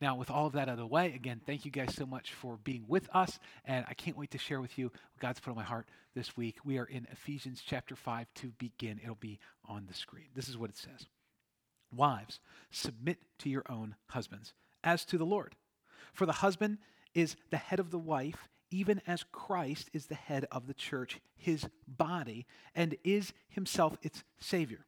Now, with all of that out of the way, again, thank you guys so much for being with us. And I can't wait to share with you what God's put on my heart this week. We are in Ephesians chapter 5 to begin. It'll be on the screen. This is what it says Wives, submit to your own husbands, as to the Lord. For the husband is the head of the wife, even as Christ is the head of the church, his body, and is himself its Savior.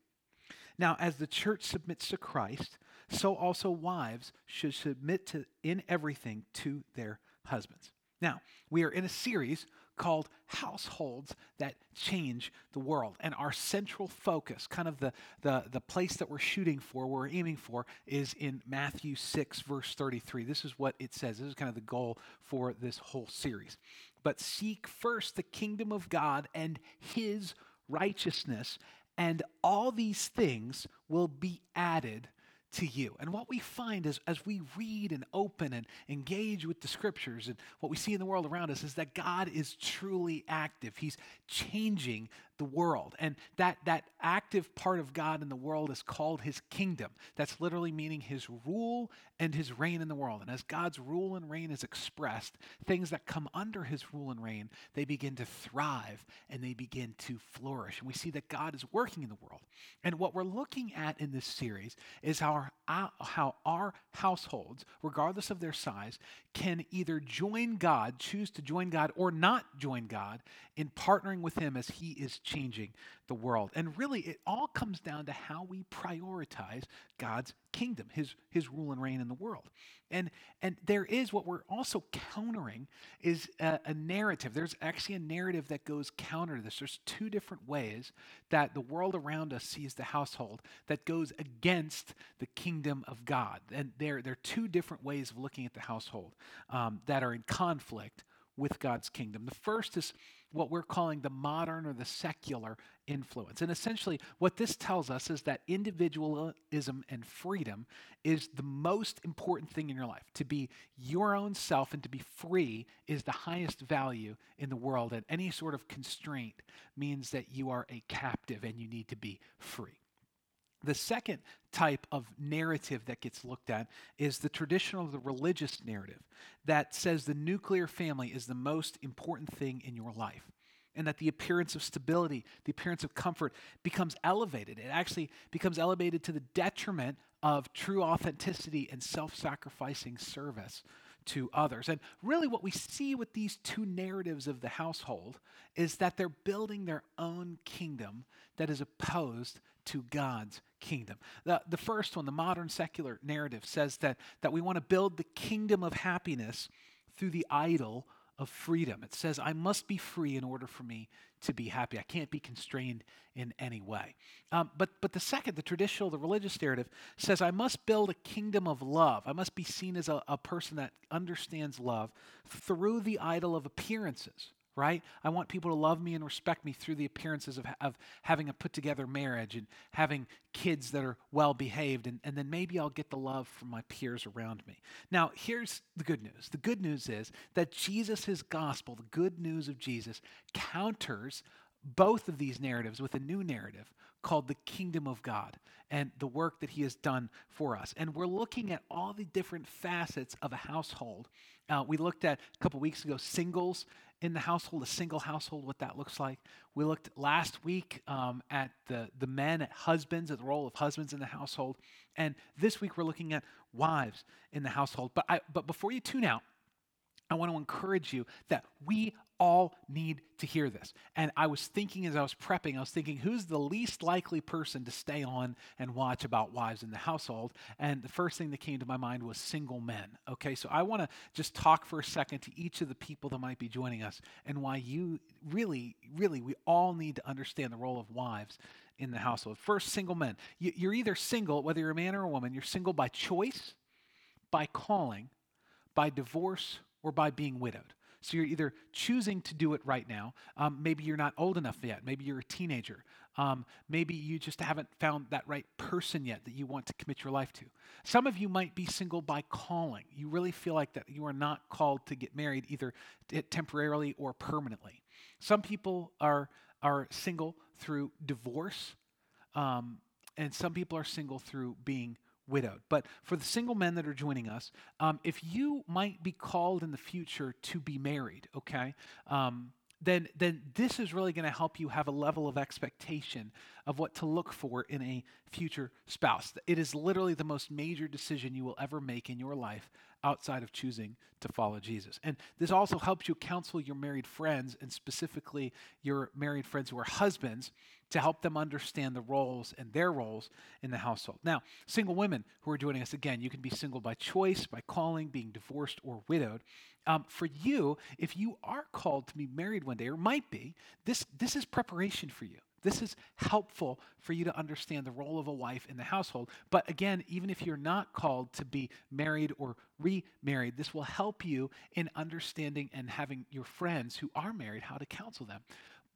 Now, as the church submits to Christ, so also wives should submit to in everything to their husbands. Now, we are in a series called Households That Change the World. And our central focus, kind of the, the, the place that we're shooting for, we're aiming for, is in Matthew 6, verse 33. This is what it says. This is kind of the goal for this whole series. But seek first the kingdom of God and his righteousness, and all these things will be added to you. And what we find is as we read and open and engage with the scriptures and what we see in the world around us is that God is truly active. He's changing the world. And that, that active part of God in the world is called his kingdom. That's literally meaning his rule and his reign in the world. And as God's rule and reign is expressed, things that come under his rule and reign, they begin to thrive and they begin to flourish. And we see that God is working in the world. And what we're looking at in this series is how our, uh, how our households, regardless of their size, can either join God, choose to join God, or not join God in partnering with him as he is changing the world. And really, it all comes down to how we prioritize God's kingdom, his, his rule and reign in the world. And, and there is what we're also countering is a, a narrative. There's actually a narrative that goes counter to this. There's two different ways that the world around us sees the household that goes against the kingdom of God. And there, there are two different ways of looking at the household um, that are in conflict with God's kingdom. The first is what we're calling the modern or the secular influence. And essentially, what this tells us is that individualism and freedom is the most important thing in your life. To be your own self and to be free is the highest value in the world. And any sort of constraint means that you are a captive and you need to be free. The second type of narrative that gets looked at is the traditional, the religious narrative that says the nuclear family is the most important thing in your life. And that the appearance of stability, the appearance of comfort becomes elevated. It actually becomes elevated to the detriment of true authenticity and self sacrificing service to others. And really, what we see with these two narratives of the household is that they're building their own kingdom that is opposed to God's kingdom. The, the first one, the modern secular narrative, says that, that we want to build the kingdom of happiness through the idol of freedom. It says, I must be free in order for me to be happy. I can't be constrained in any way. Um, but, but the second, the traditional, the religious narrative, says, I must build a kingdom of love. I must be seen as a, a person that understands love through the idol of appearances right? I want people to love me and respect me through the appearances of, of having a put together marriage and having kids that are well behaved, and, and then maybe I'll get the love from my peers around me. Now, here's the good news the good news is that Jesus' gospel, the good news of Jesus, counters both of these narratives with a new narrative called the kingdom of God and the work that he has done for us. And we're looking at all the different facets of a household. Uh, we looked at a couple weeks ago singles in the household, a single household, what that looks like. We looked last week um, at the, the men, at husbands, at the role of husbands in the household. And this week we're looking at wives in the household. But, I, but before you tune out, I want to encourage you that we all need to hear this. And I was thinking as I was prepping, I was thinking, who's the least likely person to stay on and watch about wives in the household? And the first thing that came to my mind was single men. Okay, so I want to just talk for a second to each of the people that might be joining us and why you really, really, we all need to understand the role of wives in the household. First, single men. You're either single, whether you're a man or a woman, you're single by choice, by calling, by divorce, or by being widowed. So you're either choosing to do it right now. Um, maybe you're not old enough yet. Maybe you're a teenager. Um, maybe you just haven't found that right person yet that you want to commit your life to. Some of you might be single by calling. You really feel like that you are not called to get married either temporarily or permanently. Some people are are single through divorce, um, and some people are single through being widowed. But for the single men that are joining us, um, if you might be called in the future to be married, okay, um, then, then this is really going to help you have a level of expectation of what to look for in a future spouse. It is literally the most major decision you will ever make in your life outside of choosing to follow Jesus. And this also helps you counsel your married friends, and specifically your married friends who are husbands, to help them understand the roles and their roles in the household. Now, single women who are joining us again, you can be single by choice, by calling, being divorced, or widowed. Um, for you, if you are called to be married one day, or might be, this, this is preparation for you. This is helpful for you to understand the role of a wife in the household. But again, even if you're not called to be married or remarried, this will help you in understanding and having your friends who are married how to counsel them.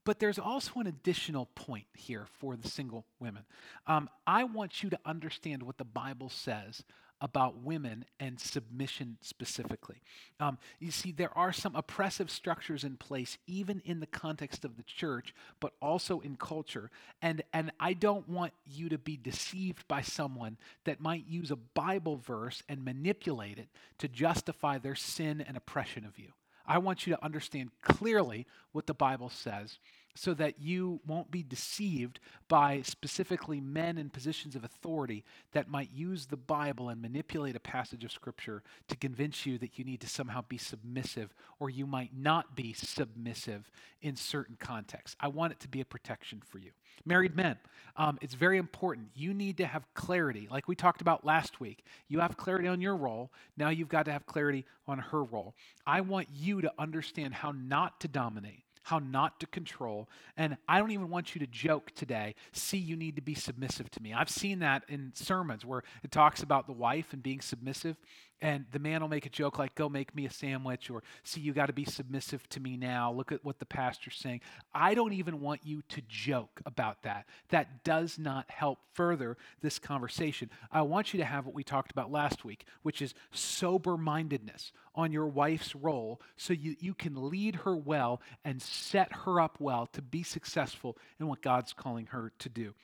But there's also an additional point here for the single women. Um, I want you to understand what the Bible says about women and submission specifically. Um, you see, there are some oppressive structures in place, even in the context of the church, but also in culture. And, and I don't want you to be deceived by someone that might use a Bible verse and manipulate it to justify their sin and oppression of you. I want you to understand clearly what the Bible says so that you won't be deceived by specifically men in positions of authority that might use the Bible and manipulate a passage of Scripture to convince you that you need to somehow be submissive or you might not be submissive in certain contexts. I want it to be a protection for you. Married men, um, it's very important. You need to have clarity. Like we talked about last week, you have clarity on your role. Now you've got to have clarity on her role. I want you to understand how not to dominate how not to control. And I don't even want you to joke today, see, you need to be submissive to me. I've seen that in sermons where it talks about the wife and being submissive and the man will make a joke like, go make me a sandwich, or see, you got to be submissive to me now. Look at what the pastor's saying. I don't even want you to joke about that. That does not help further this conversation. I want you to have what we talked about last week, which is sober mindedness on your wife's role so you, you can lead her well and set her up well to be successful in what God's calling her to do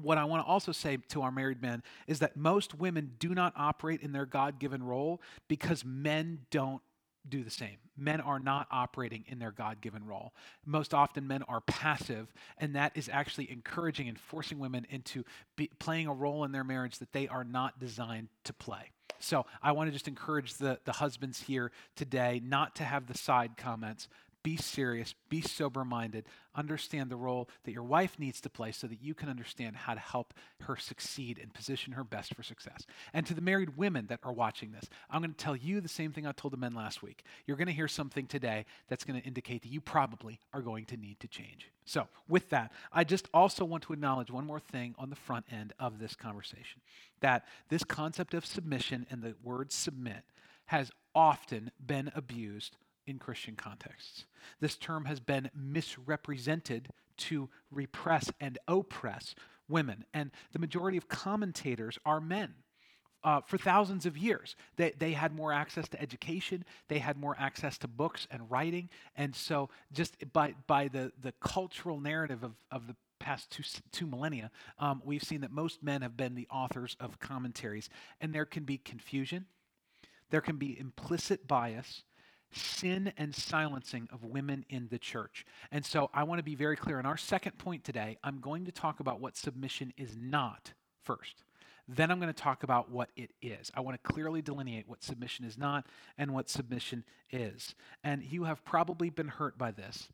what I want to also say to our married men is that most women do not operate in their God given role because men don't do the same. Men are not operating in their God given role. Most often, men are passive, and that is actually encouraging and forcing women into be, playing a role in their marriage that they are not designed to play. So, I want to just encourage the, the husbands here today not to have the side comments, be serious, be sober minded, understand the role that your wife needs to play so that you can understand how to help her succeed and position her best for success. And to the married women that are watching this, I'm going to tell you the same thing I told the men last week. You're going to hear something today that's going to indicate that you probably are going to need to change. So, with that, I just also want to acknowledge one more thing on the front end of this conversation that this concept of submission and the word submit has often been abused in Christian contexts. This term has been misrepresented to repress and oppress women, and the majority of commentators are men. Uh, for thousands of years, they, they had more access to education, they had more access to books and writing, and so just by, by the, the cultural narrative of, of the past two, two millennia, um, we've seen that most men have been the authors of commentaries, and there can be confusion, there can be implicit bias, sin and silencing of women in the church. And so I want to be very clear. In our second point today, I'm going to talk about what submission is not first. Then I'm going to talk about what it is. I want to clearly delineate what submission is not and what submission is. And you have probably been hurt by this.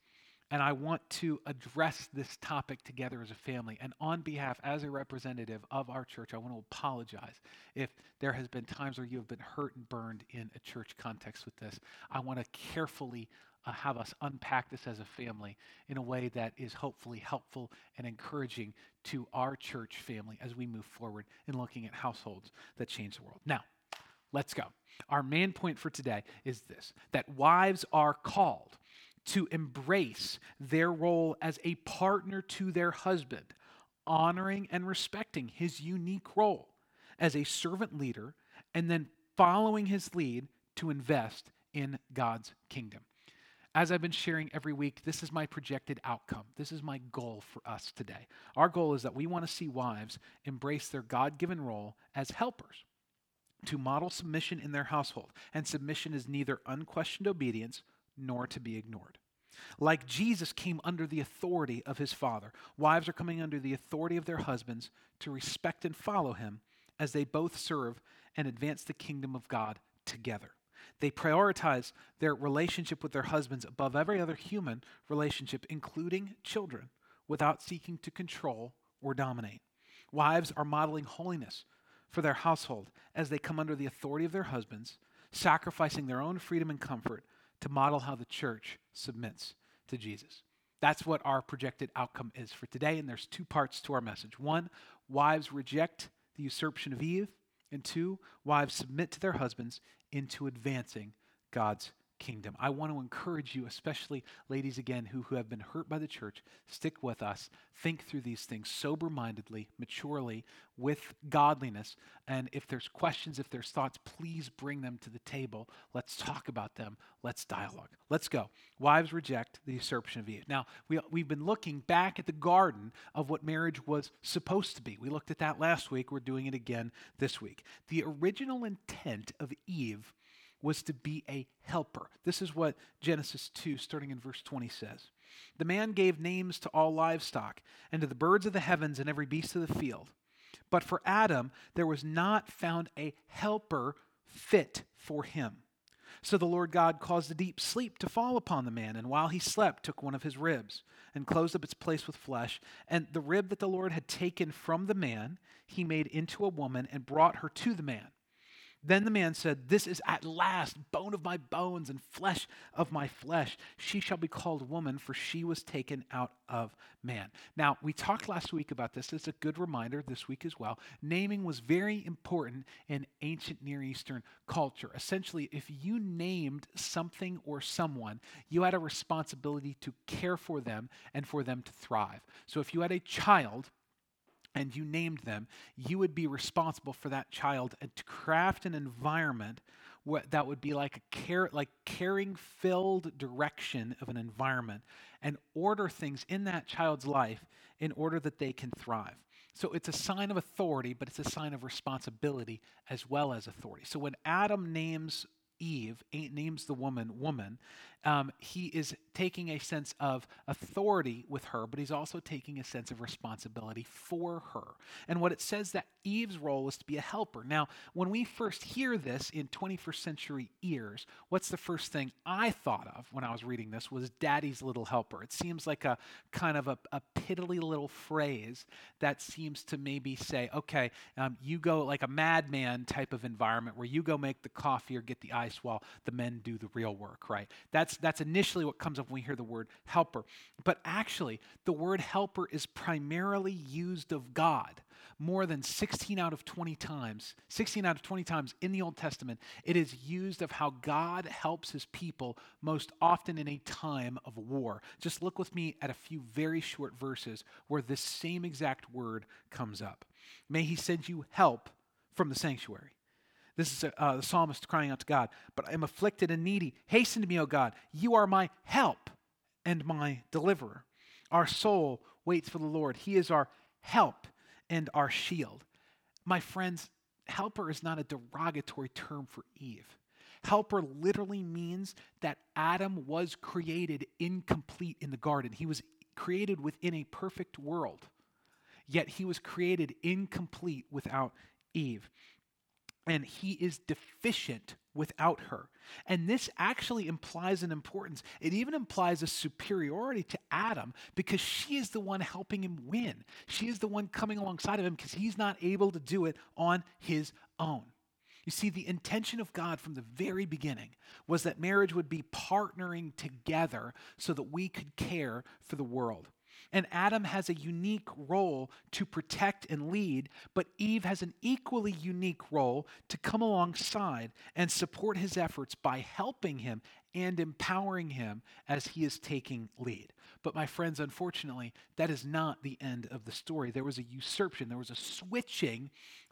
And I want to address this topic together as a family. And on behalf, as a representative of our church, I want to apologize if there has been times where you have been hurt and burned in a church context with this. I want to carefully uh, have us unpack this as a family in a way that is hopefully helpful and encouraging to our church family as we move forward in looking at households that change the world. Now, let's go. Our main point for today is this that wives are called to embrace their role as a partner to their husband, honoring and respecting his unique role as a servant leader, and then following his lead to invest in God's kingdom. As I've been sharing every week, this is my projected outcome. This is my goal for us today. Our goal is that we want to see wives embrace their God given role as helpers to model submission in their household. And submission is neither unquestioned obedience nor to be ignored. Like Jesus came under the authority of his Father, wives are coming under the authority of their husbands to respect and follow him as they both serve and advance the kingdom of God together. They prioritize their relationship with their husbands above every other human relationship, including children, without seeking to control or dominate. Wives are modeling holiness for their household as they come under the authority of their husbands, sacrificing their own freedom and comfort to model how the church submits to Jesus. That's what our projected outcome is for today, and there's two parts to our message. One, wives reject the usurpation of Eve, and two, wives submit to their husbands into advancing God's kingdom. I want to encourage you, especially ladies again who, who have been hurt by the church, stick with us. Think through these things sober mindedly, maturely, with godliness. And if there's questions, if there's thoughts, please bring them to the table. Let's talk about them. Let's dialogue. Let's go. Wives reject the usurpation of Eve. Now, we, we've been looking back at the garden of what marriage was supposed to be. We looked at that last week. We're doing it again this week. The original intent of Eve was to be a helper. This is what Genesis 2, starting in verse 20, says. The man gave names to all livestock, and to the birds of the heavens and every beast of the field. But for Adam, there was not found a helper fit for him. So the Lord God caused a deep sleep to fall upon the man, and while he slept, took one of his ribs and closed up its place with flesh. And the rib that the Lord had taken from the man, he made into a woman and brought her to the man. Then the man said, This is at last bone of my bones and flesh of my flesh. She shall be called woman, for she was taken out of man. Now, we talked last week about this. It's a good reminder this week as well. Naming was very important in ancient Near Eastern culture. Essentially, if you named something or someone, you had a responsibility to care for them and for them to thrive. So if you had a child, and you named them, you would be responsible for that child and to craft an environment what, that would be like a care, like caring filled direction of an environment and order things in that child's life in order that they can thrive. So it's a sign of authority, but it's a sign of responsibility as well as authority. So when Adam names Eve, names the woman woman, um, he is taking a sense of authority with her, but he's also taking a sense of responsibility for her. And what it says that Eve's role is to be a helper. Now, when we first hear this in 21st century ears, what's the first thing I thought of when I was reading this was daddy's little helper. It seems like a kind of a, a piddly little phrase that seems to maybe say, okay, um, you go like a Mad Men type of environment where you go make the coffee or get the ice while the men do the real work, right? That's that's, that's initially what comes up when we hear the word helper. But actually, the word helper is primarily used of God more than 16 out of 20 times, 16 out of 20 times in the Old Testament, it is used of how God helps his people most often in a time of war. Just look with me at a few very short verses where this same exact word comes up. May he send you help from the sanctuary. This is uh, the psalmist crying out to God, but I am afflicted and needy. Hasten to me, O God. You are my help and my deliverer. Our soul waits for the Lord. He is our help and our shield. My friends, helper is not a derogatory term for Eve. Helper literally means that Adam was created incomplete in the garden. He was created within a perfect world, yet he was created incomplete without Eve and he is deficient without her. And this actually implies an importance. It even implies a superiority to Adam because she is the one helping him win. She is the one coming alongside of him because he's not able to do it on his own. You see, the intention of God from the very beginning was that marriage would be partnering together so that we could care for the world. And Adam has a unique role to protect and lead, but Eve has an equally unique role to come alongside and support his efforts by helping him and empowering him as he is taking lead. But, my friends, unfortunately, that is not the end of the story. There was a usurpation, there was a switching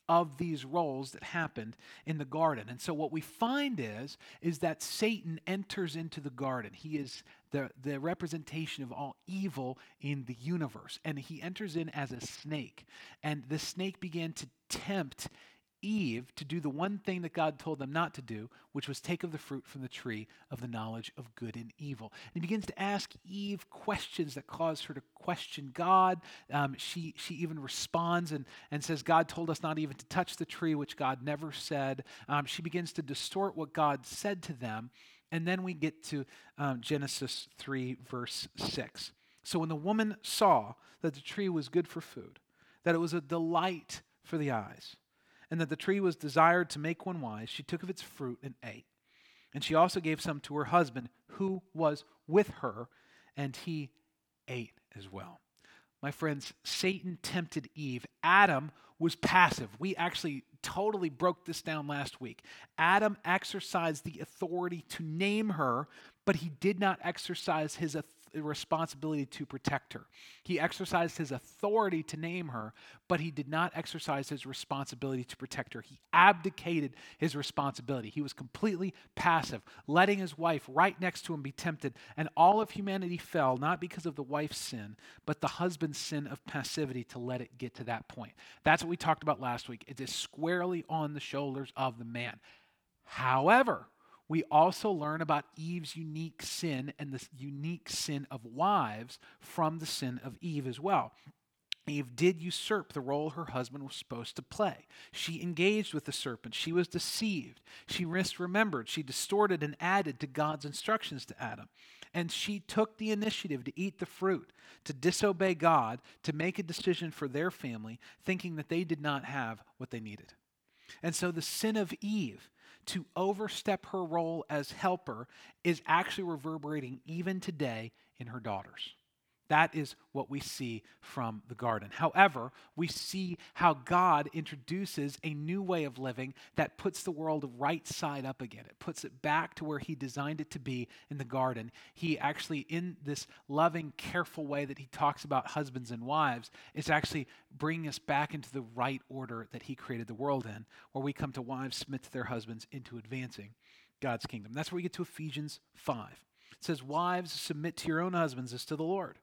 of these roles that happened in the garden. And so what we find is is that Satan enters into the garden. He is the, the representation of all evil in the universe. And he enters in as a snake. And the snake began to tempt Eve to do the one thing that God told them not to do, which was take of the fruit from the tree of the knowledge of good and evil. And he begins to ask Eve questions that cause her to question God. Um, she, she even responds and, and says, God told us not even to touch the tree, which God never said. Um, she begins to distort what God said to them. And then we get to um, Genesis 3, verse 6. So when the woman saw that the tree was good for food, that it was a delight for the eyes, and that the tree was desired to make one wise, she took of its fruit and ate. And she also gave some to her husband, who was with her, and he ate as well. My friends, Satan tempted Eve. Adam was passive. We actually totally broke this down last week. Adam exercised the authority to name her, but he did not exercise his authority responsibility to protect her. He exercised his authority to name her, but he did not exercise his responsibility to protect her. He abdicated his responsibility. He was completely passive, letting his wife right next to him be tempted. And all of humanity fell, not because of the wife's sin, but the husband's sin of passivity to let it get to that point. That's what we talked about last week. It is squarely on the shoulders of the man. However, we also learn about Eve's unique sin and the unique sin of wives from the sin of Eve as well. Eve did usurp the role her husband was supposed to play. She engaged with the serpent. She was deceived. She misremembered. She distorted and added to God's instructions to Adam. And she took the initiative to eat the fruit, to disobey God, to make a decision for their family, thinking that they did not have what they needed. And so the sin of Eve to overstep her role as helper is actually reverberating even today in her daughters. That is what we see from the garden. However, we see how God introduces a new way of living that puts the world right side up again. It puts it back to where He designed it to be in the garden. He actually, in this loving, careful way that He talks about husbands and wives, is actually bringing us back into the right order that He created the world in, where we come to wives submit to their husbands into advancing God's kingdom. That's where we get to Ephesians 5. It says, Wives, submit to your own husbands as to the Lord.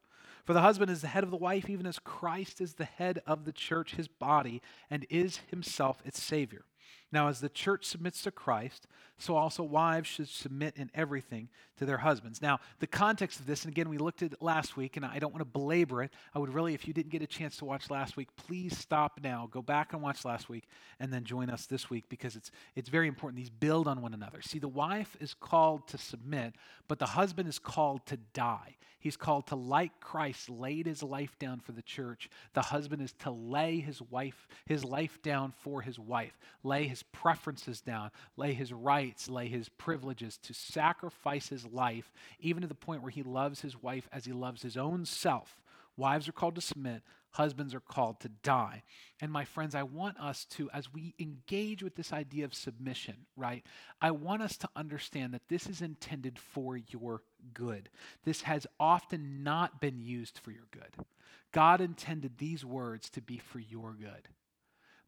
For the husband is the head of the wife, even as Christ is the head of the church, his body, and is himself its Savior. Now, as the church submits to Christ, so also wives should submit in everything to their husbands. Now, the context of this, and again, we looked at it last week, and I don't want to belabor it. I would really, if you didn't get a chance to watch last week, please stop now, go back and watch last week, and then join us this week because it's, it's very important. These build on one another. See, the wife is called to submit, but the husband is called to die. He's called to, like Christ, laid his life down for the church. The husband is to lay his wife, his life down for his wife, lay his preferences down, lay his rights, lay his privileges, to sacrifice his life, even to the point where he loves his wife as he loves his own self. Wives are called to submit, husbands are called to die. And my friends, I want us to, as we engage with this idea of submission, right, I want us to understand that this is intended for your good. This has often not been used for your good. God intended these words to be for your good.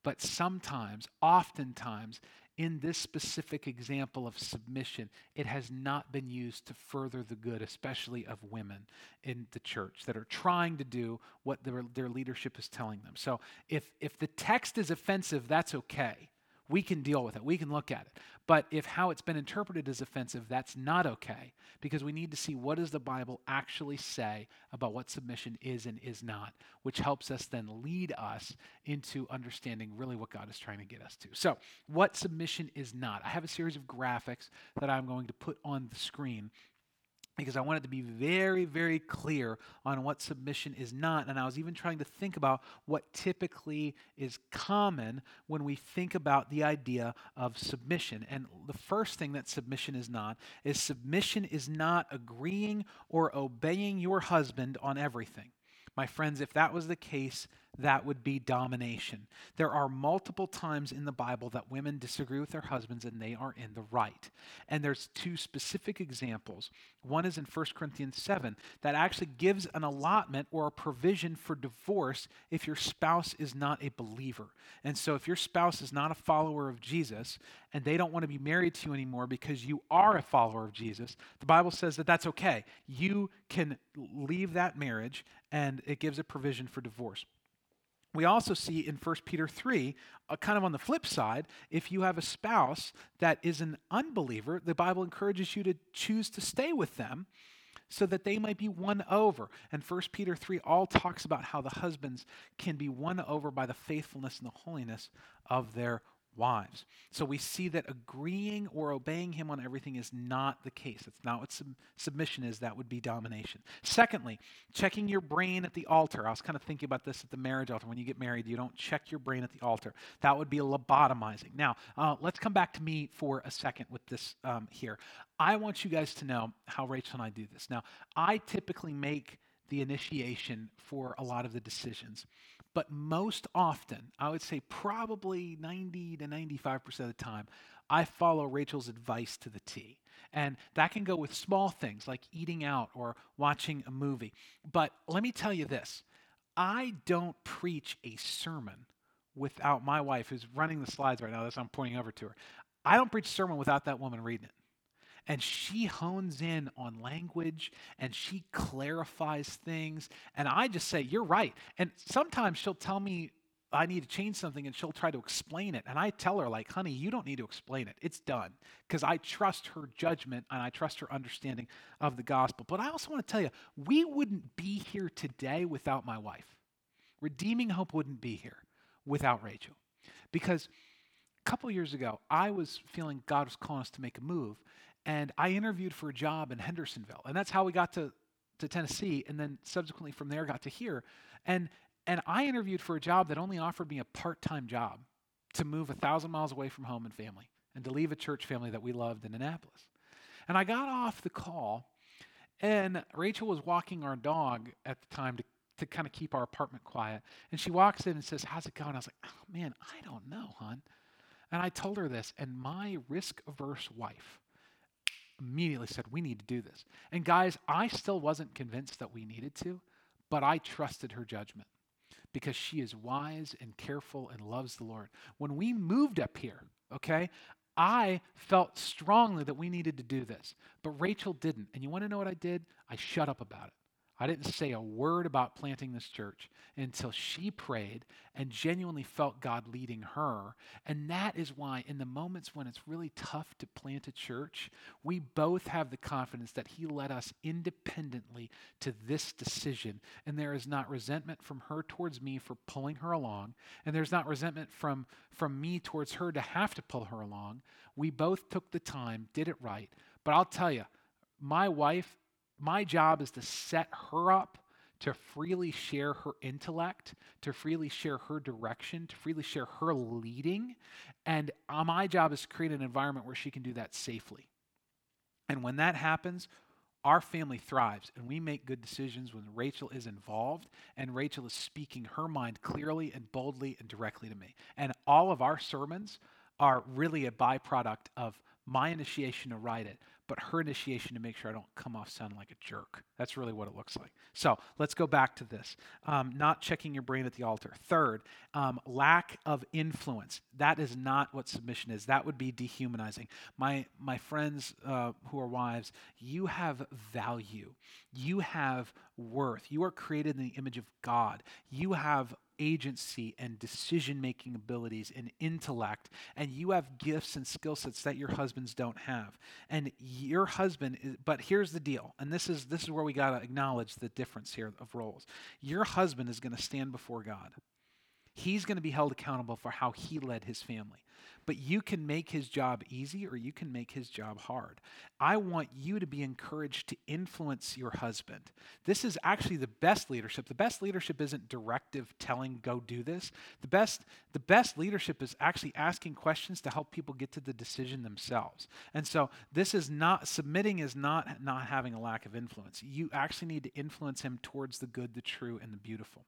But sometimes, oftentimes, in this specific example of submission, it has not been used to further the good, especially of women in the church that are trying to do what their, their leadership is telling them. So if, if the text is offensive, that's okay we can deal with it. We can look at it. But if how it's been interpreted is offensive, that's not okay because we need to see what does the Bible actually say about what submission is and is not, which helps us then lead us into understanding really what God is trying to get us to. So, what submission is not. I have a series of graphics that I'm going to put on the screen because I wanted to be very, very clear on what submission is not. And I was even trying to think about what typically is common when we think about the idea of submission. And the first thing that submission is not is submission is not agreeing or obeying your husband on everything. My friends, if that was the case, that would be domination. There are multiple times in the Bible that women disagree with their husbands and they are in the right. And there's two specific examples. One is in 1 Corinthians 7 that actually gives an allotment or a provision for divorce if your spouse is not a believer. And so if your spouse is not a follower of Jesus and they don't want to be married to you anymore because you are a follower of Jesus, the Bible says that that's okay. You can leave that marriage and it gives a provision for divorce. We also see in 1 Peter 3, uh, kind of on the flip side, if you have a spouse that is an unbeliever, the Bible encourages you to choose to stay with them so that they might be won over. And 1 Peter 3 all talks about how the husbands can be won over by the faithfulness and the holiness of their wives. So we see that agreeing or obeying him on everything is not the case. That's not what sub- submission is. That would be domination. Secondly, checking your brain at the altar. I was kind of thinking about this at the marriage altar. When you get married, you don't check your brain at the altar. That would be lobotomizing. Now, uh, let's come back to me for a second with this um, here. I want you guys to know how Rachel and I do this. Now, I typically make the initiation for a lot of the decisions. But most often, I would say probably 90 to 95% of the time, I follow Rachel's advice to the T. And that can go with small things like eating out or watching a movie. But let me tell you this I don't preach a sermon without my wife, who's running the slides right now. That's I'm pointing over to her. I don't preach a sermon without that woman reading it and she hones in on language and she clarifies things. And I just say, You're right. And sometimes she'll tell me I need to change something and she'll try to explain it. And I tell her, like, honey, you don't need to explain it. It's done. Because I trust her judgment and I trust her understanding of the gospel. But I also want to tell you, we wouldn't be here today without my wife. Redeeming Hope wouldn't be here without Rachel. Because a couple years ago, I was feeling God was calling us to make a move. And I interviewed for a job in Hendersonville. And that's how we got to, to Tennessee. And then subsequently from there got to here. And, and I interviewed for a job that only offered me a part time job to move a thousand miles away from home and family and to leave a church family that we loved in Annapolis. And I got off the call, and Rachel was walking our dog at the time to, to kind of keep our apartment quiet. And she walks in and says, How's it going? I was like, Oh man, I don't know, hon. And I told her this, and my risk averse wife immediately said, We need to do this. And guys, I still wasn't convinced that we needed to, but I trusted her judgment because she is wise and careful and loves the Lord. When we moved up here, okay, I felt strongly that we needed to do this, but Rachel didn't. And you want to know what I did? I shut up about it. I didn't say a word about planting this church until she prayed and genuinely felt God leading her. And that is why, in the moments when it's really tough to plant a church, we both have the confidence that He led us independently to this decision. And there is not resentment from her towards me for pulling her along, and there's not resentment from, from me towards her to have to pull her along. We both took the time, did it right. But I'll tell you, my wife my job is to set her up to freely share her intellect, to freely share her direction, to freely share her leading. And uh, my job is to create an environment where she can do that safely. And when that happens, our family thrives and we make good decisions when Rachel is involved and Rachel is speaking her mind clearly and boldly and directly to me. And all of our sermons are really a byproduct of my initiation to write it, but her initiation to make sure I don't come off sounding like a jerk. That's really what it looks like. So let's go back to this. Um, not checking your brain at the altar. Third, um, lack of influence. That is not what submission is. That would be dehumanizing. My my friends uh, who are wives, you have value. You have worth. You are created in the image of God. You have agency and decision making abilities and intellect, and you have gifts and skill sets that your husbands don't have. And your husband, is, but here's the deal, and this is this is where we got to acknowledge the difference here of roles. Your husband is going to stand before God. He's going to be held accountable for how he led his family. But you can make his job easy or you can make his job hard. I want you to be encouraged to influence your husband. This is actually the best leadership. The best leadership isn't directive telling go do this. The best the best leadership is actually asking questions to help people get to the decision themselves. And so this is not submitting is not not having a lack of influence. You actually need to influence him towards the good, the true and the beautiful.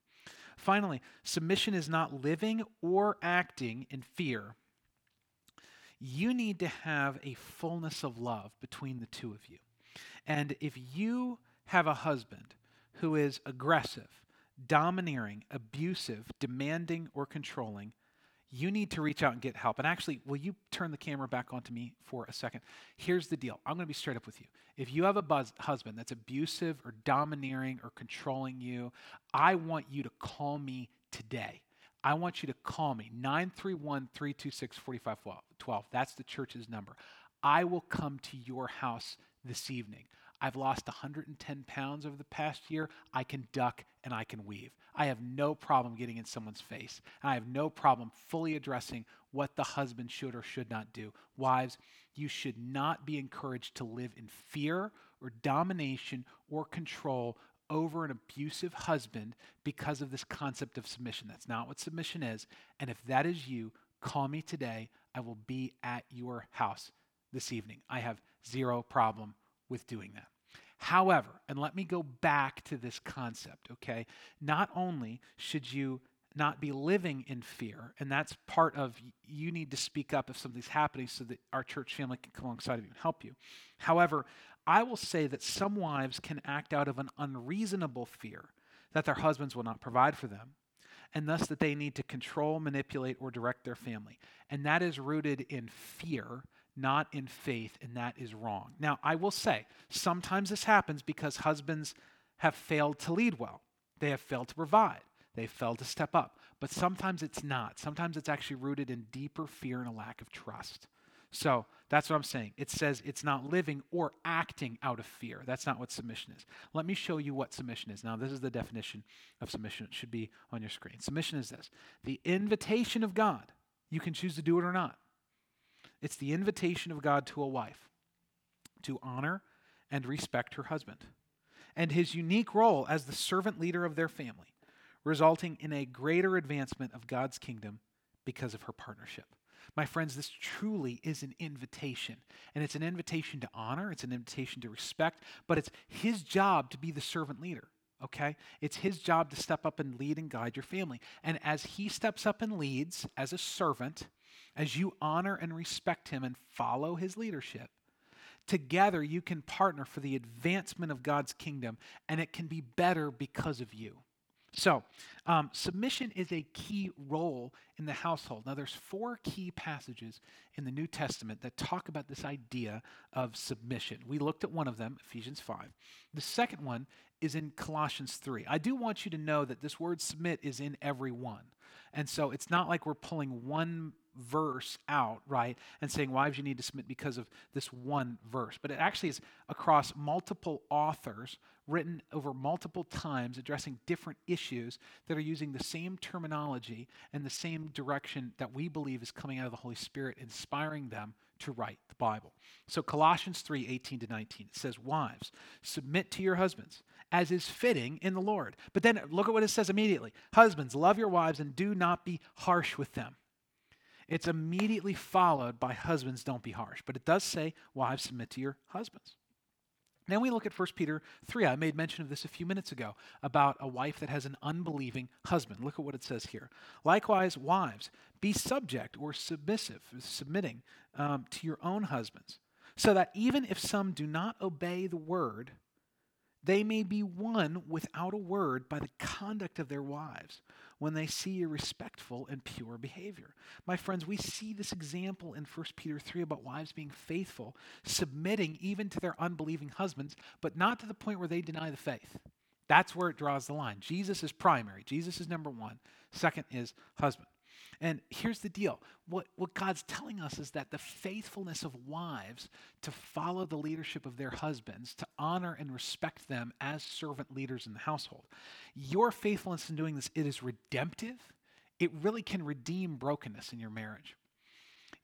Finally, submission is not living or acting in fear you need to have a fullness of love between the two of you. And if you have a husband who is aggressive, domineering, abusive, demanding, or controlling, you need to reach out and get help. And actually, will you turn the camera back onto me for a second? Here's the deal I'm going to be straight up with you. If you have a buzz, husband that's abusive or domineering or controlling you, I want you to call me today. I want you to call me 931 326 4512. That's the church's number. I will come to your house this evening. I've lost 110 pounds over the past year. I can duck and I can weave. I have no problem getting in someone's face. And I have no problem fully addressing what the husband should or should not do. Wives, you should not be encouraged to live in fear or domination or control over an abusive husband because of this concept of submission. That's not what submission is. And if that is you, call me today. I will be at your house this evening. I have zero problem with doing that. However, and let me go back to this concept, okay? Not only should you not be living in fear, and that's part of you need to speak up if something's happening so that our church family can come alongside of you and help you. However, I will say that some wives can act out of an unreasonable fear that their husbands will not provide for them, and thus that they need to control, manipulate, or direct their family. And that is rooted in fear, not in faith, and that is wrong. Now, I will say, sometimes this happens because husbands have failed to lead well, they have failed to provide. They failed to step up. But sometimes it's not. Sometimes it's actually rooted in deeper fear and a lack of trust. So that's what I'm saying. It says it's not living or acting out of fear. That's not what submission is. Let me show you what submission is. Now, this is the definition of submission. It should be on your screen. Submission is this the invitation of God. You can choose to do it or not. It's the invitation of God to a wife to honor and respect her husband and his unique role as the servant leader of their family, resulting in a greater advancement of God's kingdom because of her partnership. My friends, this truly is an invitation. And it's an invitation to honor, it's an invitation to respect, but it's his job to be the servant leader. Okay? It's his job to step up and lead and guide your family. And as he steps up and leads as a servant, as you honor and respect him and follow his leadership, together you can partner for the advancement of God's kingdom, and it can be better because of you. So, um, submission is a key role in the household. Now, there's four key passages in the New Testament that talk about this idea of submission. We looked at one of them, Ephesians 5. The second one is in Colossians 3. I do want you to know that this word submit is in every one. And so it's not like we're pulling one verse out, right, and saying, wives, you need to submit because of this one verse. But it actually is across multiple authors, written over multiple times, addressing different issues that are using the same terminology and the same direction that we believe is coming out of the Holy Spirit, inspiring them to write the Bible. So Colossians 3 18 to 19, it says, Wives, submit to your husbands as is fitting in the Lord. But then look at what it says immediately Husbands, love your wives and do not be harsh with them. It's immediately followed by husbands, don't be harsh. But it does say, wives, submit to your husbands. Then we look at 1 Peter 3. I made mention of this a few minutes ago about a wife that has an unbelieving husband. Look at what it says here. Likewise, wives, be subject or submissive, submitting um, to your own husbands, so that even if some do not obey the word, they may be won without a word by the conduct of their wives when they see your respectful and pure behavior. My friends, we see this example in 1 Peter 3 about wives being faithful, submitting even to their unbelieving husbands, but not to the point where they deny the faith. That's where it draws the line. Jesus is primary, Jesus is number one. Second is husband. And here's the deal what, what God's telling us is that the faithfulness of wives to follow the leadership of their husbands, to honor and respect them as servant leaders in the household, your faithfulness in doing this, it is redemptive. It really can redeem brokenness in your marriage.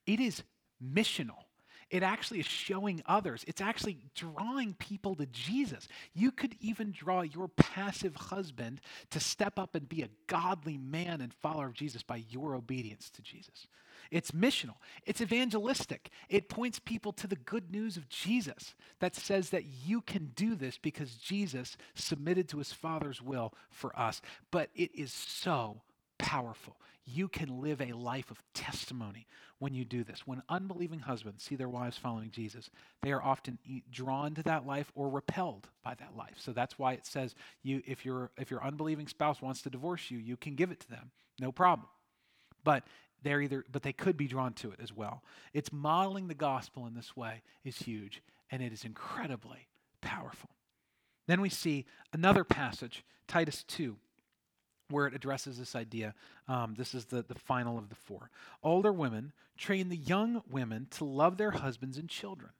it is missional. It actually is showing others. It's actually drawing people to Jesus. You could even draw your passive husband to step up and be a godly man and follower of Jesus by your obedience to Jesus. It's missional, it's evangelistic. It points people to the good news of Jesus that says that you can do this because Jesus submitted to his Father's will for us. But it is so powerful. You can live a life of testimony when you do this. When unbelieving husbands see their wives following Jesus, they are often drawn to that life or repelled by that life. So that's why it says you if your if your unbelieving spouse wants to divorce you, you can give it to them. No problem. But they're either but they could be drawn to it as well. It's modeling the gospel in this way is huge and it is incredibly powerful. Then we see another passage, Titus 2 where it addresses this idea. Um, this is the, the final of the four. Older women train the young women to love their husbands and children,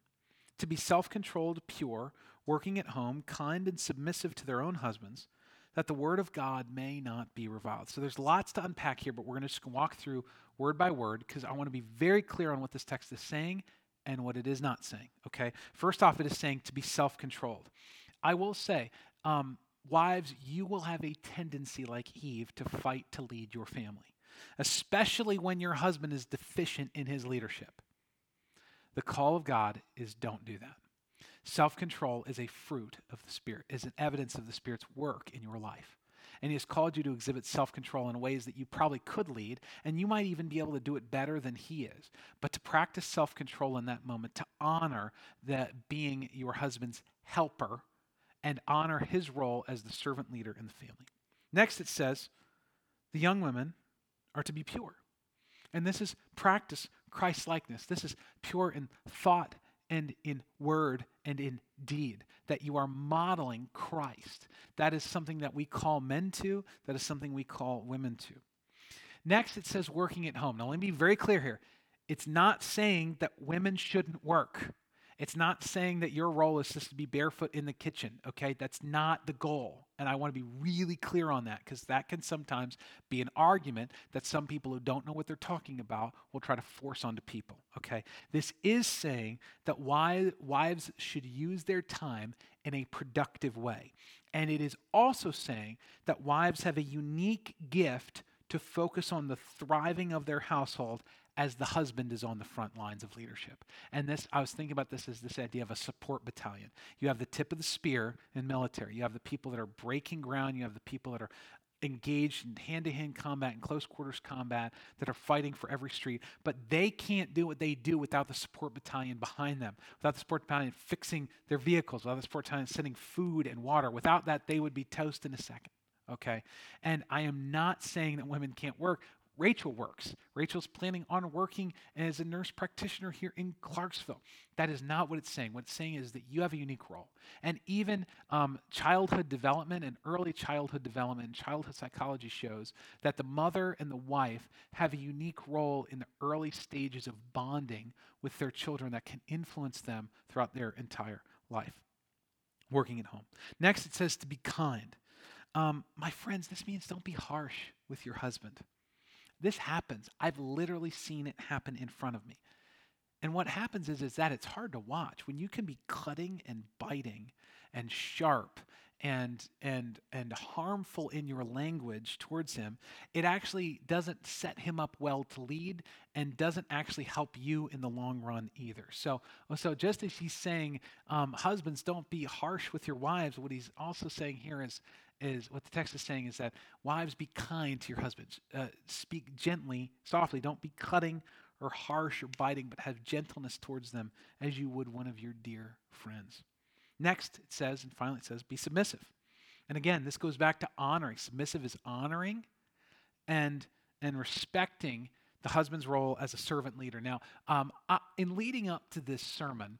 to be self controlled, pure, working at home, kind and submissive to their own husbands, that the word of God may not be reviled. So there's lots to unpack here, but we're going to just walk through word by word because I want to be very clear on what this text is saying and what it is not saying. Okay? First off, it is saying to be self controlled. I will say, um, Wives, you will have a tendency, like Eve, to fight to lead your family, especially when your husband is deficient in his leadership. The call of God is don't do that. Self control is a fruit of the Spirit, is an evidence of the Spirit's work in your life. And He has called you to exhibit self control in ways that you probably could lead, and you might even be able to do it better than He is. But to practice self control in that moment, to honor that being your husband's helper and honor his role as the servant leader in the family. Next, it says the young women are to be pure. And this is practice Christ likeness. This is pure in thought and in word and in deed, that you are modeling Christ. That is something that we call men to, that is something we call women to. Next, it says working at home. Now, let me be very clear here. It's not saying that women shouldn't work. It's not saying that your role is just to be barefoot in the kitchen, okay? That's not the goal. And I want to be really clear on that because that can sometimes be an argument that some people who don't know what they're talking about will try to force onto people, okay? This is saying that wives should use their time in a productive way. And it is also saying that wives have a unique gift to focus on the thriving of their household as the husband is on the front lines of leadership. And this, I was thinking about this as this idea of a support battalion. You have the tip of the spear in military. You have the people that are breaking ground. You have the people that are engaged in hand-to-hand combat and close quarters combat that are fighting for every street but they can't do what they do without the support battalion behind them without the support battalion fixing their vehicles without the support battalion sending food and water without that they would be toast in a second okay and i am not saying that women can't work Rachel works. Rachel's planning on working as a nurse practitioner here in Clarksville. That is not what it's saying. What it's saying is that you have a unique role. And even um, childhood development and early childhood development and childhood psychology shows that the mother and the wife have a unique role in the early stages of bonding with their children that can influence them throughout their entire life. Working at home. Next, it says to be kind. Um, my friends, this means don't be harsh with your husband. This happens. I've literally seen it happen in front of me. And what happens is, is that it's hard to watch when you can be cutting and biting and sharp and and and harmful in your language towards him it actually doesn't set him up well to lead and doesn't actually help you in the long run either so so just as he's saying um, husbands don't be harsh with your wives what he's also saying here is is what the text is saying is that wives be kind to your husbands. Uh, speak gently, softly. Don't be cutting or harsh or biting, but have gentleness towards them as you would one of your dear friends. Next, it says, and finally it says, be submissive. And again, this goes back to honoring. Submissive is honoring and and respecting the husband's role as a servant leader. Now, um, I, in leading up to this sermon,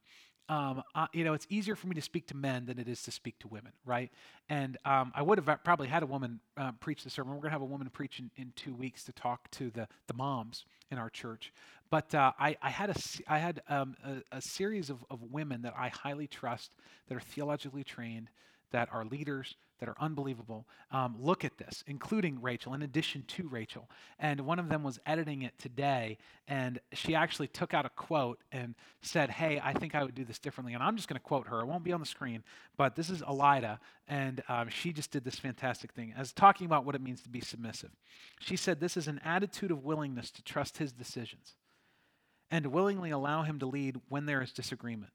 um, uh, you know, it's easier for me to speak to men than it is to speak to women, right? And um, I would have probably had a woman uh, preach the sermon. We're going to have a woman preach in, in two weeks to talk to the, the moms in our church. But uh, I, I, had, a, I had um, a, a, series of, of women that I highly trust, that are theologically trained, that are leaders, that are unbelievable um, look at this, including Rachel, in addition to Rachel. And one of them was editing it today, and she actually took out a quote and said, Hey, I think I would do this differently. And I'm just going to quote her. It won't be on the screen, but this is Elida, and um, she just did this fantastic thing as talking about what it means to be submissive. She said, This is an attitude of willingness to trust his decisions and willingly allow him to lead when there is disagreement,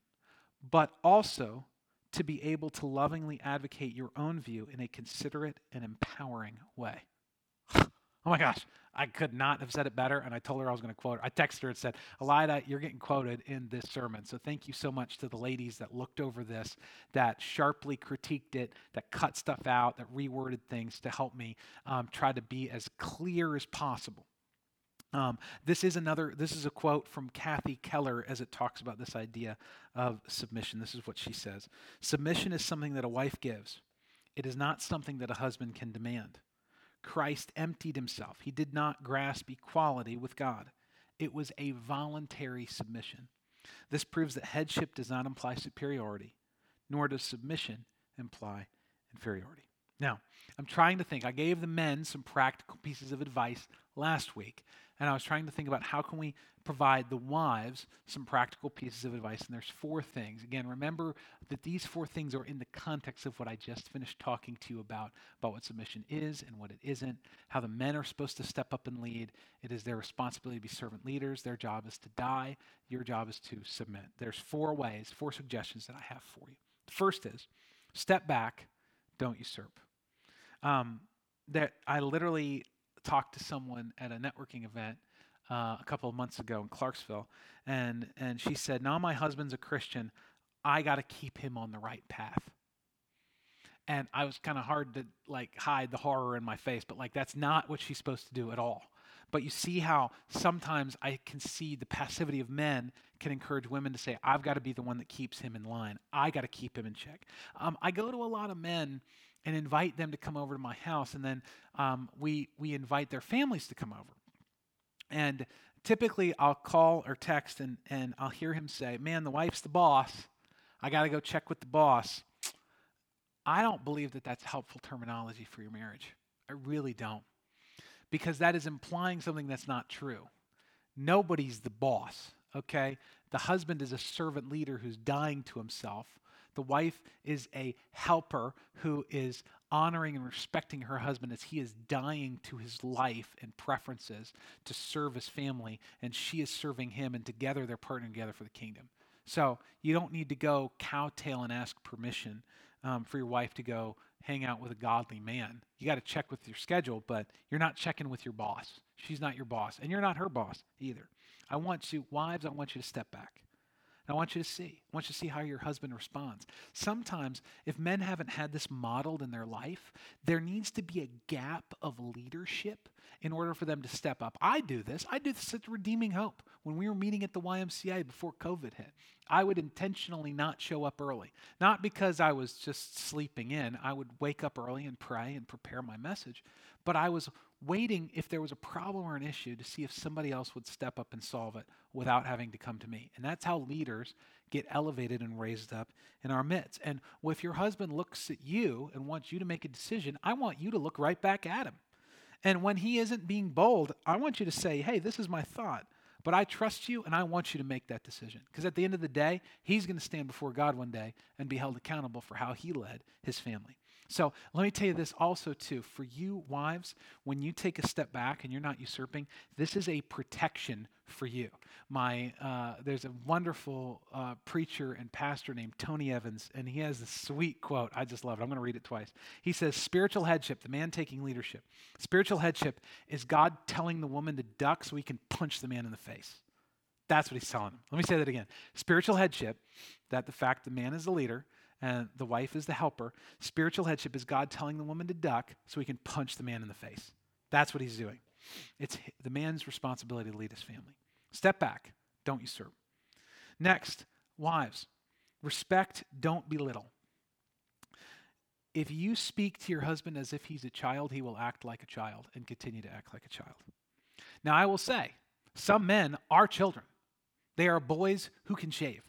but also to be able to lovingly advocate your own view in a considerate and empowering way. oh my gosh, I could not have said it better, and I told her I was going to quote her. I texted her and said, Elida, you're getting quoted in this sermon. So thank you so much to the ladies that looked over this, that sharply critiqued it, that cut stuff out, that reworded things to help me um, try to be as clear as possible. Um, this is another, this is a quote from Kathy Keller as it talks about this idea of submission. This is what she says Submission is something that a wife gives, it is not something that a husband can demand. Christ emptied himself, he did not grasp equality with God. It was a voluntary submission. This proves that headship does not imply superiority, nor does submission imply inferiority. Now, I'm trying to think. I gave the men some practical pieces of advice last week and I was trying to think about how can we provide the wives some practical pieces of advice. And there's four things. Again, remember that these four things are in the context of what I just finished talking to you about, about what submission is and what it isn't, how the men are supposed to step up and lead. It is their responsibility to be servant leaders. Their job is to die. Your job is to submit. There's four ways, four suggestions that I have for you. The first is step back, don't usurp. Um, that I literally talked to someone at a networking event uh, a couple of months ago in Clarksville, and and she said, "Now my husband's a Christian, I got to keep him on the right path." And I was kind of hard to like hide the horror in my face, but like that's not what she's supposed to do at all. But you see how sometimes I can see the passivity of men can encourage women to say, I've got to be the one that keeps him in line. I got to keep him in check. Um, I go to a lot of men and invite them to come over to my house. And then um, we, we invite their families to come over. And typically I'll call or text and, and I'll hear him say, Man, the wife's the boss. I got to go check with the boss. I don't believe that that's helpful terminology for your marriage. I really don't. Because that is implying something that's not true. Nobody's the boss, okay? The husband is a servant leader who's dying to himself the wife is a helper who is honoring and respecting her husband as he is dying to his life and preferences to serve his family, and she is serving him, and together they're partnering together for the kingdom. So you don't need to go cowtail and ask permission um, for your wife to go hang out with a godly man. You got to check with your schedule, but you're not checking with your boss. She's not your boss, and you're not her boss either. I want you, wives, I want you to step back. I want you to see. I want you to see how your husband responds. Sometimes, if men haven't had this modeled in their life, there needs to be a gap of leadership in order for them to step up. I do this. I do this at Redeeming Hope. When we were meeting at the YMCA before COVID hit, I would intentionally not show up early. Not because I was just sleeping in, I would wake up early and pray and prepare my message, but I was waiting if there was a problem or an issue to see if somebody else would step up and solve it without having to come to me. And that's how leaders get elevated and raised up in our midst. And if your husband looks at you and wants you to make a decision, I want you to look right back at him. And when he isn't being bold, I want you to say, hey, this is my thought. But I trust you and I want you to make that decision. Because at the end of the day, he's going to stand before God one day and be held accountable for how he led his family. So let me tell you this also, too. For you, wives, when you take a step back and you're not usurping, this is a protection for you. My, uh, there's a wonderful uh, preacher and pastor named Tony Evans, and he has this sweet quote. I just love it. I'm going to read it twice. He says, Spiritual headship, the man taking leadership. Spiritual headship is God telling the woman to duck so he can punch the man in the face. That's what he's telling him. Let me say that again. Spiritual headship, that the fact the man is the leader, and the wife is the helper. Spiritual headship is God telling the woman to duck so he can punch the man in the face. That's what he's doing. It's the man's responsibility to lead his family. Step back, don't usurp. Next, wives, respect, don't belittle. If you speak to your husband as if he's a child, he will act like a child and continue to act like a child. Now, I will say, some men are children. They are boys who can shave.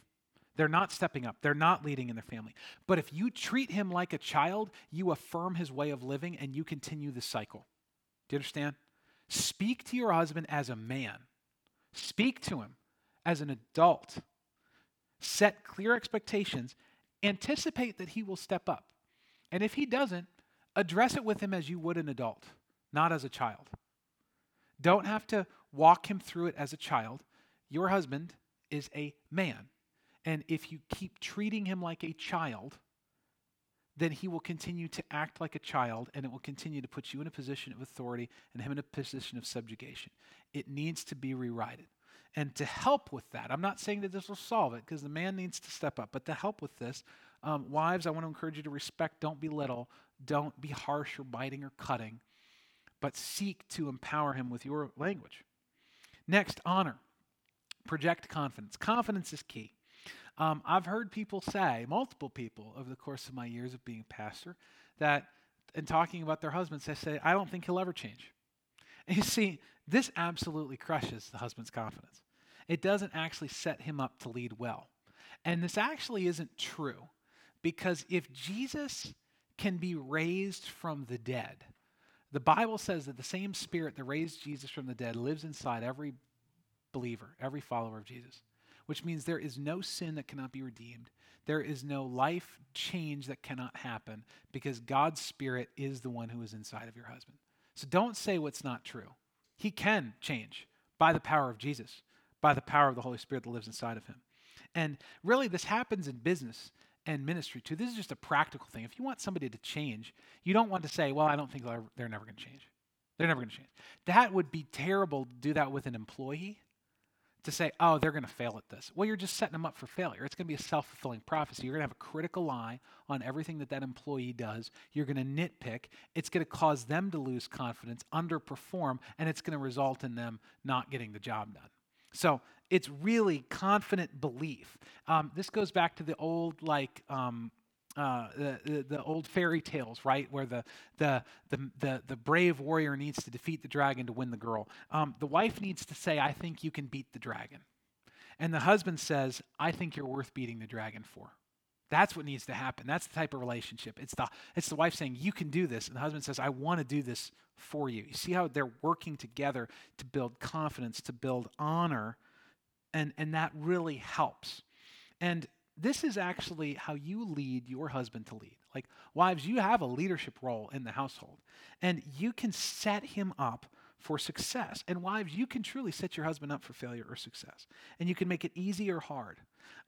They're not stepping up. They're not leading in their family. But if you treat him like a child, you affirm his way of living and you continue the cycle. Do you understand? Speak to your husband as a man, speak to him as an adult. Set clear expectations. Anticipate that he will step up. And if he doesn't, address it with him as you would an adult, not as a child. Don't have to walk him through it as a child. Your husband is a man. And if you keep treating him like a child, then he will continue to act like a child and it will continue to put you in a position of authority and him in a position of subjugation. It needs to be rewrited. And to help with that, I'm not saying that this will solve it because the man needs to step up, but to help with this, um, wives, I want to encourage you to respect, don't belittle, don't be harsh or biting or cutting, but seek to empower him with your language. Next, honor. Project confidence. Confidence is key. Um, I've heard people say, multiple people over the course of my years of being a pastor, that in talking about their husbands, they say, I don't think he'll ever change. And you see, this absolutely crushes the husband's confidence. It doesn't actually set him up to lead well. And this actually isn't true because if Jesus can be raised from the dead, the Bible says that the same spirit that raised Jesus from the dead lives inside every believer, every follower of Jesus which means there is no sin that cannot be redeemed. There is no life change that cannot happen because God's Spirit is the one who is inside of your husband. So don't say what's not true. He can change by the power of Jesus, by the power of the Holy Spirit that lives inside of him. And really, this happens in business and ministry too. This is just a practical thing. If you want somebody to change, you don't want to say, well, I don't think they're, never going to change. They're never going to change. That would be terrible to do that with an employee to say, oh, they're going to fail at this. Well, you're just setting them up for failure. It's going to be a self fulfilling prophecy. You're going to have a critical eye on everything that that employee does. You're going to nitpick. It's going to cause them to lose confidence, underperform, and it's going to result in them not getting the job done. So it's really confident belief. Um, this goes back to the old, like, um, uh, the, the, the, old fairy tales, right, where the, the, the, the, the brave warrior needs to defeat the dragon to win the girl. Um, the wife needs to say, I think you can beat the dragon. And the husband says, I think you're worth beating the dragon for. That's what needs to happen. That's the type of relationship. It's the, it's the wife saying, You can do this. And the husband says, I want to do this for you. You see how they're working together to build confidence, to build honor, and, and that really helps. And this is actually how you lead your husband to lead. Like, wives, you have a leadership role in the household, and you can set him up for success. And wives, you can truly set your husband up for failure or success, and you can make it easy or hard.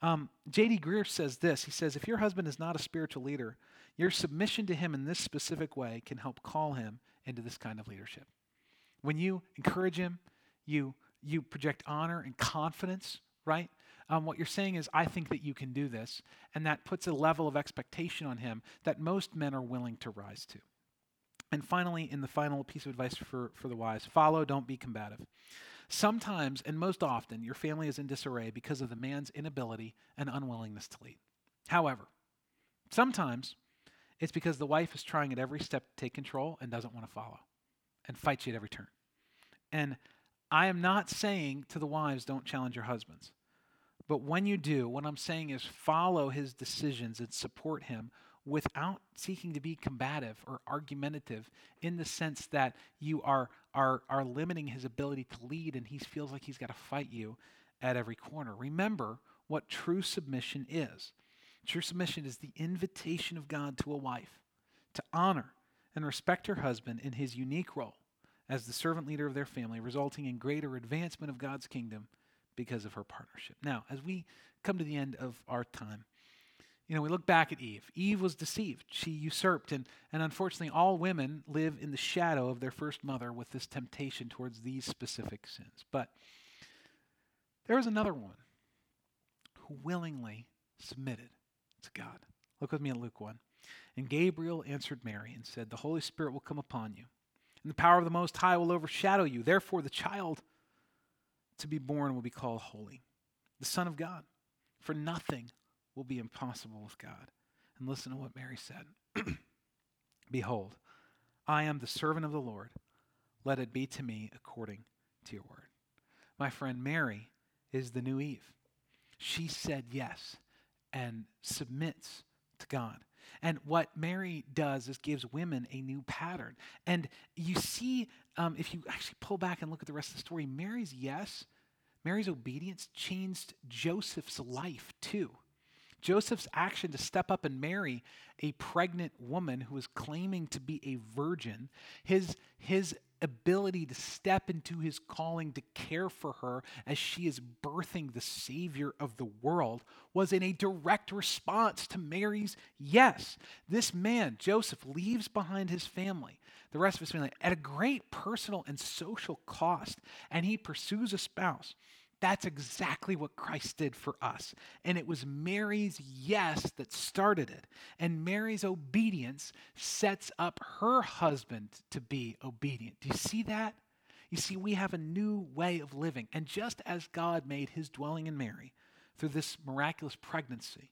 Um, J.D. Greear says this He says, If your husband is not a spiritual leader, your submission to him in this specific way can help call him into this kind of leadership. When you encourage him, you, you project honor and confidence, right? Um, what you're saying is, I think that you can do this. And that puts a level of expectation on him that most men are willing to rise to. And finally, in the final piece of advice for, for the wise follow, don't be combative. Sometimes, and most often, your family is in disarray because of the man's inability and unwillingness to lead. However, sometimes it's because the wife is trying at every step to take control and doesn't want to follow and fights you at every turn. And I am not saying to the wives, don't challenge your husbands. But when you do, what I'm saying is follow his decisions and support him without seeking to be combative or argumentative in the sense that you are, are, are limiting his ability to lead and he feels like he's got to fight you at every corner. Remember what true submission is. True submission is the invitation of God to a wife to honor and respect her husband in his unique role as the servant leader of their family, resulting in greater advancement of God's kingdom because of her partnership. Now, as we come to the end of our time, you know, we look back at Eve. Eve was deceived. She usurped, and, and unfortunately, all women live in the shadow of their first mother with this temptation towards these specific sins. But there was another woman who willingly submitted to God. Look with me at Luke 1. And Gabriel answered Mary and said, The Holy Spirit will come upon you, and the power of the Most High will overshadow you. Therefore, the child to be born will be called holy, the Son of God. For nothing will be impossible with God. And listen to what Mary said Behold, I am the servant of the Lord. Let it be to me according to your word. My friend Mary is the new Eve. She said yes and submits to God. And what Mary does is gives women a new pattern. And you see, um, if you actually pull back and look at the rest of the story, Mary's yes, Mary's obedience changed Joseph's life too. Joseph's action to step up and marry a pregnant woman who was claiming to be a virgin, his, his ability to step into his calling to care for her as she is birthing the Savior of the world was in a direct response to Mary's yes. This man, Joseph, leaves behind his family, the rest of his family, at a great personal and social cost, and he pursues a spouse that's exactly what Christ did for us. And it was Mary's yes that started it. And Mary's obedience sets up her husband to be obedient. Do you see that? You see, we have a new way of living. And just as God made his dwelling in Mary through this miraculous pregnancy,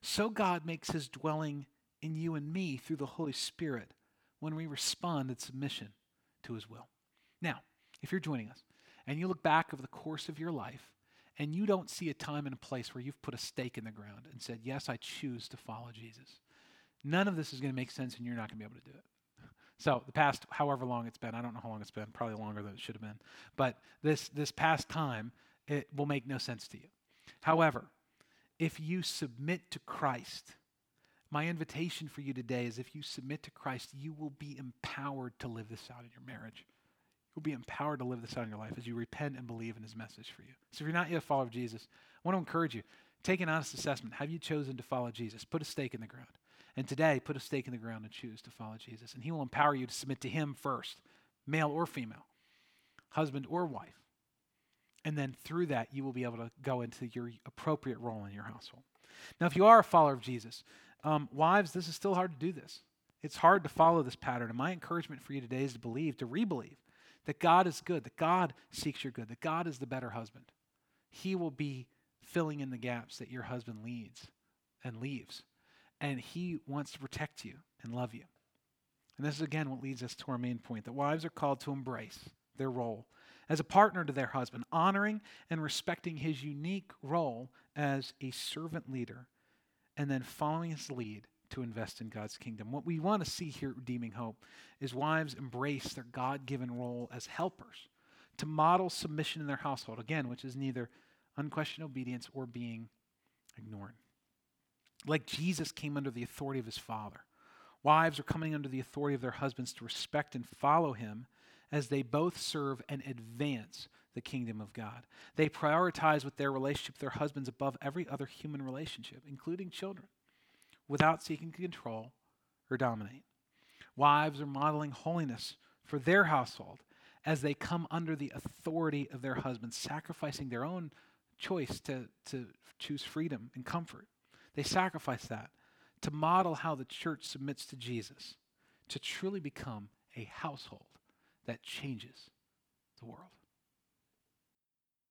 so God makes his dwelling in you and me through the Holy Spirit when we respond in submission to his will. Now, if you're joining us, and you look back over the course of your life and you don't see a time and a place where you've put a stake in the ground and said, Yes, I choose to follow Jesus, none of this is going to make sense and you're not going to be able to do it. So the past, however long it's been, I don't know how long it's been, probably longer than it should have been, but this this past time, it will make no sense to you. However, if you submit to Christ, my invitation for you today is if you submit to Christ, you will be empowered to live this out in your marriage You will be empowered to live this out in your life as you repent and believe in his message for you. So if you're not yet a follower of Jesus, I want to encourage you, take an honest assessment. Have you chosen to follow Jesus? Put a stake in the ground. And today, put a stake in the ground and choose to follow Jesus. And he will empower you to submit to him first, male or female, husband or wife. And then through that, you will be able to go into your appropriate role in your household. Now, if you are a follower of Jesus, um, wives, this is still hard to do this. It's hard to follow this pattern. And my encouragement for you today is to believe, to re-believe that God is good, that God seeks your good, that God is the better husband. He will be filling in the gaps that your husband leads and leaves. And he wants to protect you and love you. And this is again what leads us to our main point that wives are called to embrace their role as a partner to their husband, honoring and respecting his unique role as a servant leader, and then following his lead to invest in God's kingdom. What we want to see here at Redeeming Hope is wives embrace their God given role as helpers to model submission in their household, again, which is neither unquestioned obedience or being ignored. Like Jesus came under the authority of his Father, wives are coming under the authority of their husbands to respect and follow him as they both serve and advance the kingdom of God. They prioritize with their relationship with their husbands above every other human relationship, including children without seeking to control or dominate. Wives are modeling holiness for their household as they come under the authority of their husbands, sacrificing their own choice to, to choose freedom and comfort. They sacrifice that to model how the church submits to Jesus, to truly become a household that changes the world.